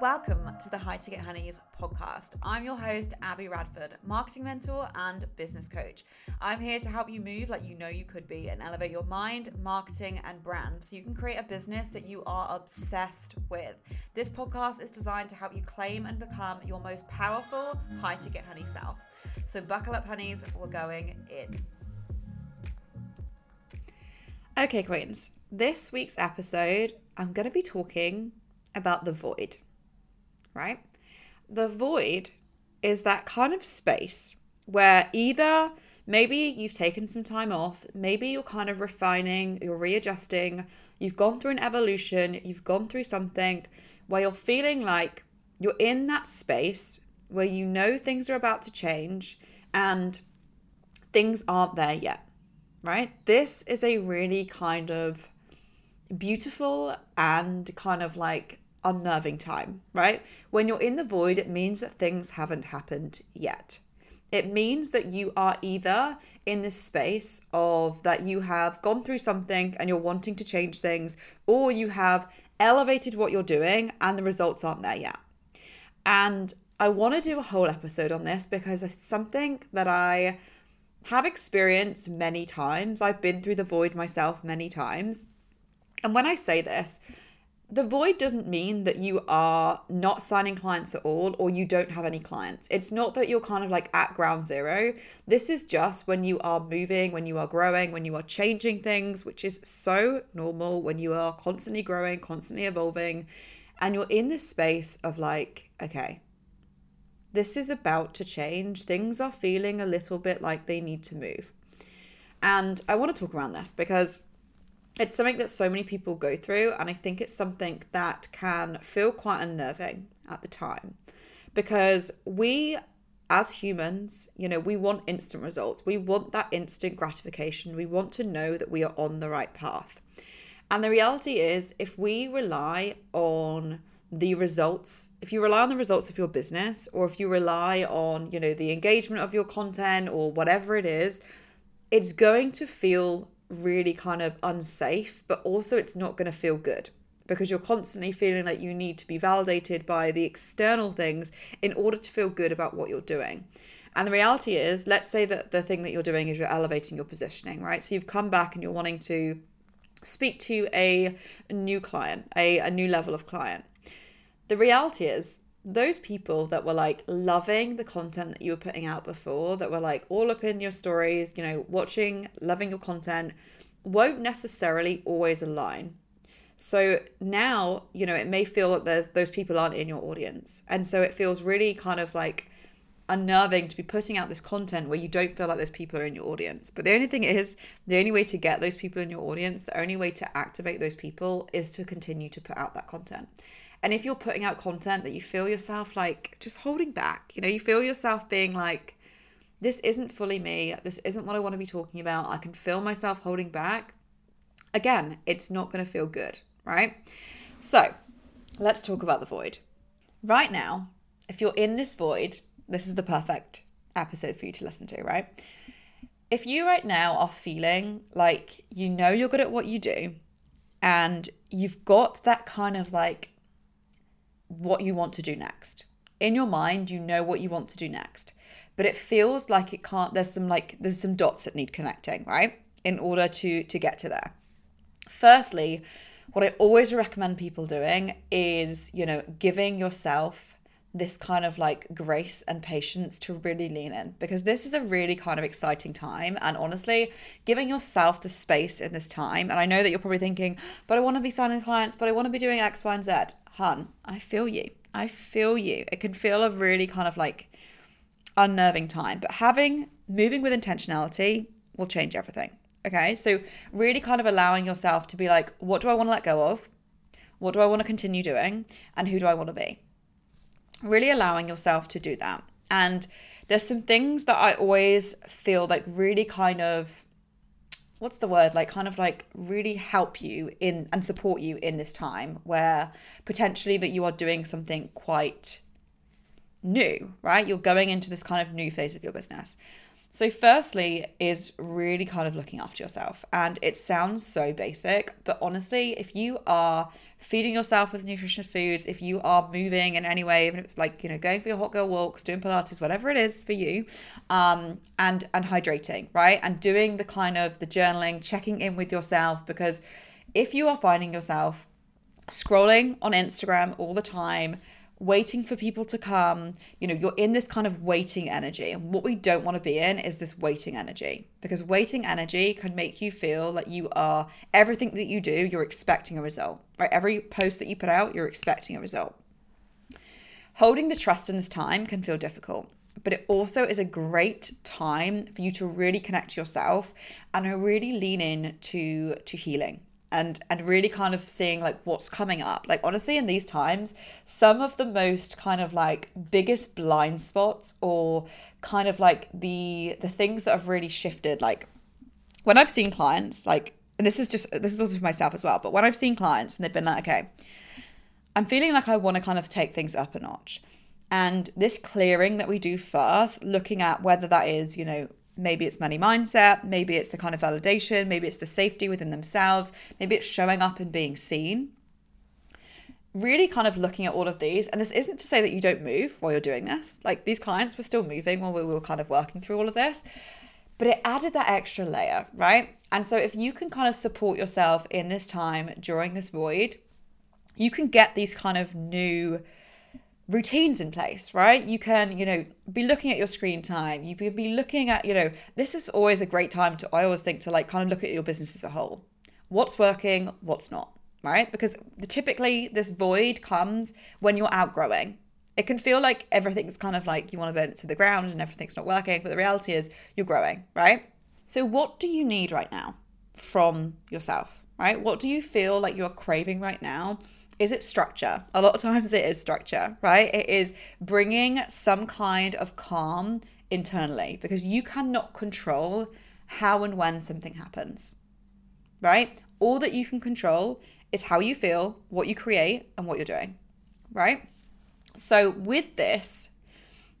Welcome to the High Ticket Honeys podcast. I'm your host, Abby Radford, marketing mentor and business coach. I'm here to help you move like you know you could be and elevate your mind, marketing, and brand so you can create a business that you are obsessed with. This podcast is designed to help you claim and become your most powerful high ticket honey self. So buckle up, honeys, we're going in. Okay, Queens, this week's episode, I'm going to be talking about the void right? The void is that kind of space where either maybe you've taken some time off, maybe you're kind of refining, you're readjusting, you've gone through an evolution, you've gone through something where you're feeling like you're in that space where you know things are about to change and things aren't there yet, right? This is a really kind of beautiful and kind of like unnerving time, right? When you're in the void, it means that things haven't happened yet. It means that you are either in this space of that you have gone through something and you're wanting to change things, or you have elevated what you're doing and the results aren't there yet. And I want to do a whole episode on this because it's something that I have experienced many times. I've been through the void myself many times. And when I say this, the void doesn't mean that you are not signing clients at all or you don't have any clients. It's not that you're kind of like at ground zero. This is just when you are moving, when you are growing, when you are changing things, which is so normal when you are constantly growing, constantly evolving, and you're in this space of like, okay, this is about to change. Things are feeling a little bit like they need to move. And I want to talk around this because it's something that so many people go through, and I think it's something that can feel quite unnerving at the time because we as humans, you know, we want instant results. We want that instant gratification. We want to know that we are on the right path. And the reality is, if we rely on the results, if you rely on the results of your business, or if you rely on, you know, the engagement of your content or whatever it is, it's going to feel really kind of unsafe, but also it's not going to feel good because you're constantly feeling like you need to be validated by the external things in order to feel good about what you're doing. And the reality is, let's say that the thing that you're doing is you're elevating your positioning, right? So you've come back and you're wanting to speak to a new client, a, a new level of client. The reality is, those people that were like loving the content that you were putting out before, that were like all up in your stories, you know, watching, loving your content, won't necessarily always align. So now, you know, it may feel that there's those people aren't in your audience. And so it feels really kind of like unnerving to be putting out this content where you don't feel like those people are in your audience. But the only thing is, the only way to get those people in your audience, the only way to activate those people is to continue to put out that content. And if you're putting out content that you feel yourself like just holding back, you know, you feel yourself being like, this isn't fully me, this isn't what I want to be talking about, I can feel myself holding back, again, it's not going to feel good, right? So let's talk about the void. Right now, if you're in this void, this is the perfect episode for you to listen to, right? If you right now are feeling like you know you're good at what you do and you've got that kind of like what you want to do next. In your mind, you know what you want to do next, but it feels like it can't there's some like there's some dots that need connecting, right? In order to to get to there. Firstly, what I always recommend people doing is, you know, giving yourself this kind of like grace and patience to really lean in because this is a really kind of exciting time. And honestly, giving yourself the space in this time, and I know that you're probably thinking, but I want to be signing clients, but I want to be doing X, Y, and Z hun, I feel you. I feel you. It can feel a really kind of like unnerving time, but having moving with intentionality will change everything. Okay. So, really kind of allowing yourself to be like, what do I want to let go of? What do I want to continue doing? And who do I want to be? Really allowing yourself to do that. And there's some things that I always feel like really kind of what's the word like kind of like really help you in and support you in this time where potentially that you are doing something quite new right? You're going into this kind of new phase of your business So, firstly, is really kind of looking after yourself. And it sounds so basic, but honestly, if you are feeding yourself with nutritious foods, if you are moving in any way, even if it's like, you know, going for your hot girl walks, doing Pilates, whatever it is for you, um, and and hydrating, right? And doing the kind of the journaling, checking in with yourself, because if you are finding yourself scrolling on Instagram all the time, waiting for people to come. You know, you're in this kind of waiting energy. And what we don't want to be in is this waiting energy because waiting energy can make you feel like you are everything that you do, you're expecting a result, right? Every post that you put out, you're expecting a result. Holding the trust in this time can feel difficult. But it also is a great time for you to really connect to yourself and really lean in to, to healing and and really kind of seeing like what's coming up. Like honestly in these times some of the most kind of like biggest blind spots or kind of like the the things that have really shifted like when i've seen clients like and this is just this is also for myself as well but when i've seen clients and they've been like okay i'm feeling like i want to kind of take things up a notch. And this clearing that we do first looking at whether that is you know Maybe it's money mindset, maybe it's the kind of validation, maybe it's the safety within themselves, maybe it's showing up and being seen. Really kind of looking at all of these, and this isn't to say that you don't move while you're doing this. Like these clients were still moving while we were kind of working through all of this, but it added that extra layer, right? And so if you can kind of support yourself in this time during this void, you can get these kind of new routines in place, right? You can, you know, be looking at your screen time. You can be looking at, you know, this is always a great time to, I always think to like kind of look at your business as a whole. What's working, what's not, right? Because typically this void comes when you're outgrowing. It can feel like everything's kind of like you want to burn it to the ground and everything's not working, but the reality is you're growing, right? So, what do you need right now from yourself, right? What do you feel like you're craving right now? Is it structure? A lot of times it is structure, right? It is bringing some kind of calm internally because you cannot control how and when something happens, right? All that you can control is how you feel, what you create, and what you're doing, right? So, with this,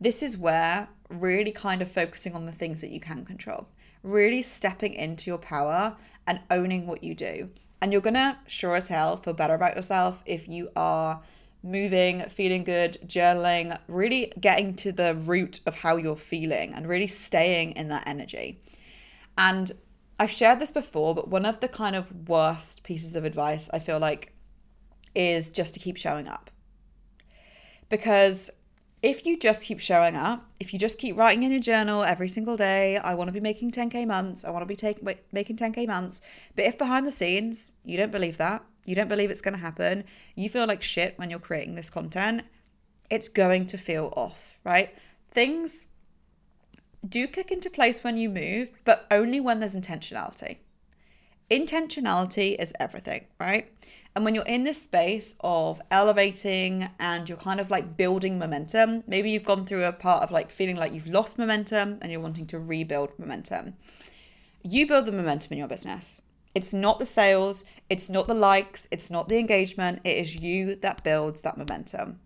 this is where really kind of focusing on the things that you can control, really stepping into your power and owning what you do. And you're gonna sure as hell feel better about yourself if you are moving, feeling good, journaling, really getting to the root of how you're feeling and really staying in that energy. And I've shared this before, but one of the kind of worst pieces of advice I feel like is just to keep showing up. Because if you just keep showing up, if you just keep writing in your journal every single day, I want to be making 10k months, I want to be take, making 10k months, but if behind the scenes you don't believe that, you don't believe it's going to happen, you feel like shit when you're creating this content, it's going to feel off, right? Things do kick into place when you move, but only when there's intentionality. Intentionality is everything, right? And when you're in this space of elevating and you're kind of like building momentum, maybe you've gone through a part of like feeling like you've lost momentum and you're wanting to rebuild momentum. You build the momentum in your business. It's not the sales, it's not the likes, it's not the engagement, it is you that builds that momentum.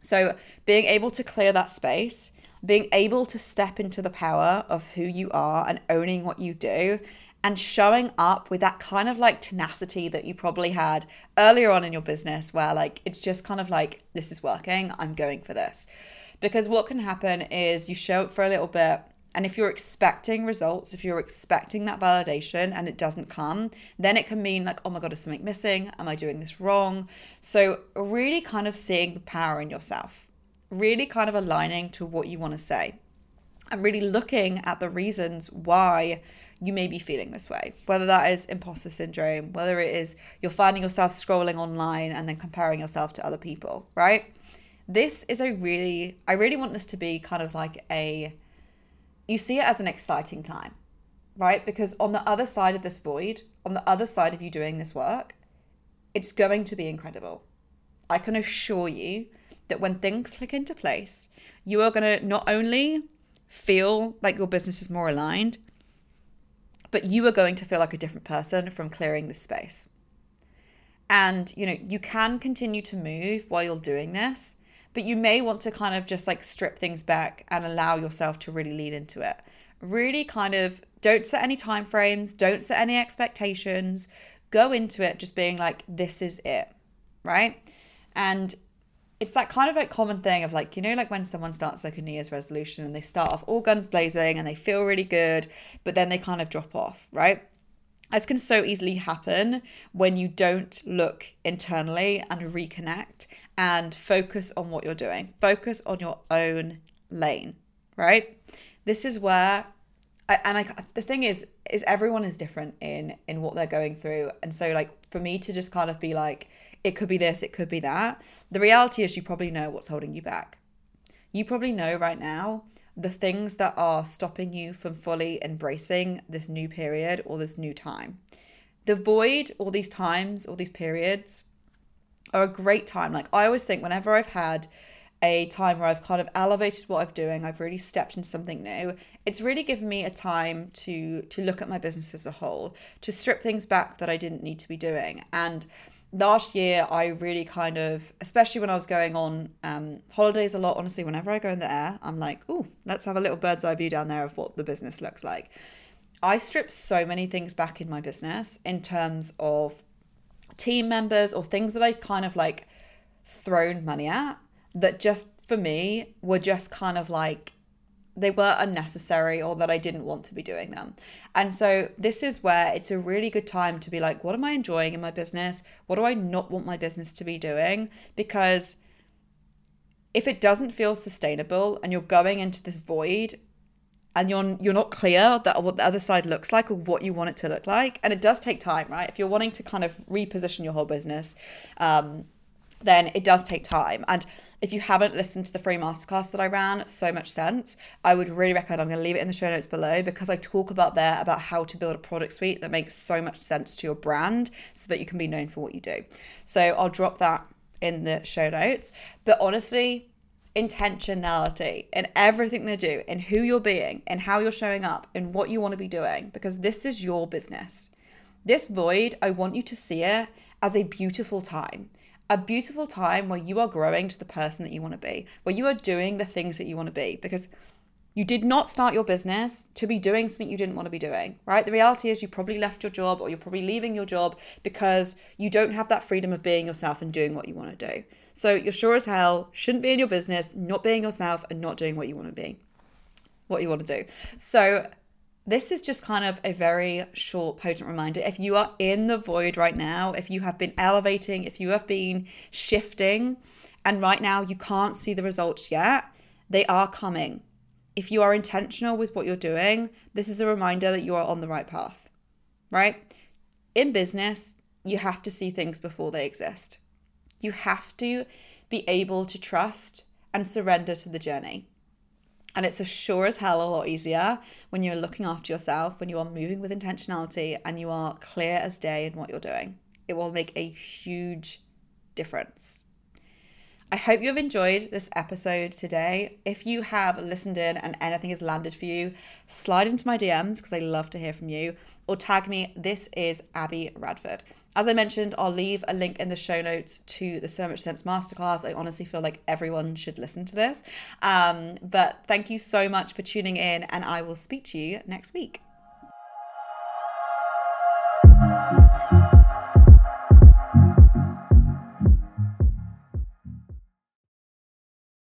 So, being able to clear that space, being able to step into the power of who you are and owning what you do and showing up with that kind of like tenacity that you probably had earlier on in your business where like it's just kind of like this is working. I'm going for this. Because what can happen is you show up for a little bit and if you're expecting results if you're expecting that validation and it doesn't come then it can mean like oh my god is something missing? Am i doing this wrong? So really kind of seeing the power in yourself really kind of aligning to what you want to say and really looking at the reasons why you may be feeling this way. Whether that is imposter syndrome, whether it is you're finding yourself scrolling online and then comparing yourself to other people, right? This is a really, I really want this to be kind of like a, you see it as an exciting time, right? Because on the other side of this void, on the other side of you doing this work, it's going to be incredible. I can assure you that when things click into place, you are going to not only feel like your business is more aligned, but you are going to feel like a different person from clearing this space. And, you know, you can continue to move while you're doing this, but you may want to kind of just like strip things back and allow yourself to really lean into it. really kind of don't set any time frames, don't set any expectations. Go into it just being like, this is it, right? And it's that kind of like common thing of like, you know, like when someone starts like a New Year's resolution and they start off all guns blazing and they feel really good, but then they kind of drop off, right? This can so easily happen when you don't look internally and reconnect and focus on what you're doing. Focus on your own lane, right? This is where and I the thing is is everyone is different in in what they're going through. And so like for me to just kind of be like it could be this it could be that the reality is you probably know what's holding you back. You probably know right now the things that are stopping you from fully embracing this new period or this new time. The void all these times all these periods are a great time. Like i always think whenever i've had a time where I've kind of elevated what I'm doing. I've really stepped into something new. It's really given me a time to to look at my business as a whole, to strip things back that I didn't need to be doing. And last year, I really kind of, especially when I was going on um, holidays a lot. Honestly, whenever I go in the air, I'm like, oh, let's have a little bird's eye view down there of what the business looks like. I stripped so many things back in my business in terms of team members or things that I kind of like thrown money at that just for me were just kind of like they were unnecessary or that I didn't want to be doing them. And so this is where it's a really good time to be like, what am I enjoying in my business? What do I not want my business to be doing? Because if it doesn't feel sustainable and you're going into this void and you're you're not clear that what the other side looks like or what you want it to look like, and it does take time, right? If you're wanting to kind of reposition your whole business, um, then it does take time. And if you haven't listened to the free masterclass that I ran, so much sense, I would really recommend. I'm going to leave it in the show notes below because I talk about there about how to build a product suite that makes so much sense to your brand so that you can be known for what you do. So I'll drop that in the show notes. But honestly, intentionality in everything they do, in who you're being, in how you're showing up, in what you want to be doing, because this is your business. This void, I want you to see it as a beautiful time a beautiful time where you are growing to the person that you want to be, where you are doing the things that you want to be, because you did not start your business to be doing something you didn't want to be doing, right? The reality is you probably left your job or you're probably leaving your job because you don't have that freedom of being yourself and doing what you want to do. So you're sure as hell shouldn't be in your business, not being yourself and not doing what you want to be, what you want to do. So this is just kind of a very short, potent reminder. If you are in the void right now, if you have been elevating, if you have been shifting, and right now you can't see the results yet, they are coming. If you are intentional with what you're doing, this is a reminder that you are on the right path, right? In business, you have to see things before they exist. You have to be able to trust and surrender to the journey. And it's a sure as hell a lot easier when you're looking after yourself, when you are moving with intentionality and you are clear as day in what you're doing. It will make a huge difference. I hope you have enjoyed this episode today. If you have listened in and anything has landed for you, slide into my DMs because I love to hear from you or tag me. This is Abby Radford. As I mentioned, I'll leave a link in the show notes to the So Much Sense Masterclass. I honestly feel like everyone should listen to this. Um, but thank you so much for tuning in, and I will speak to you next week.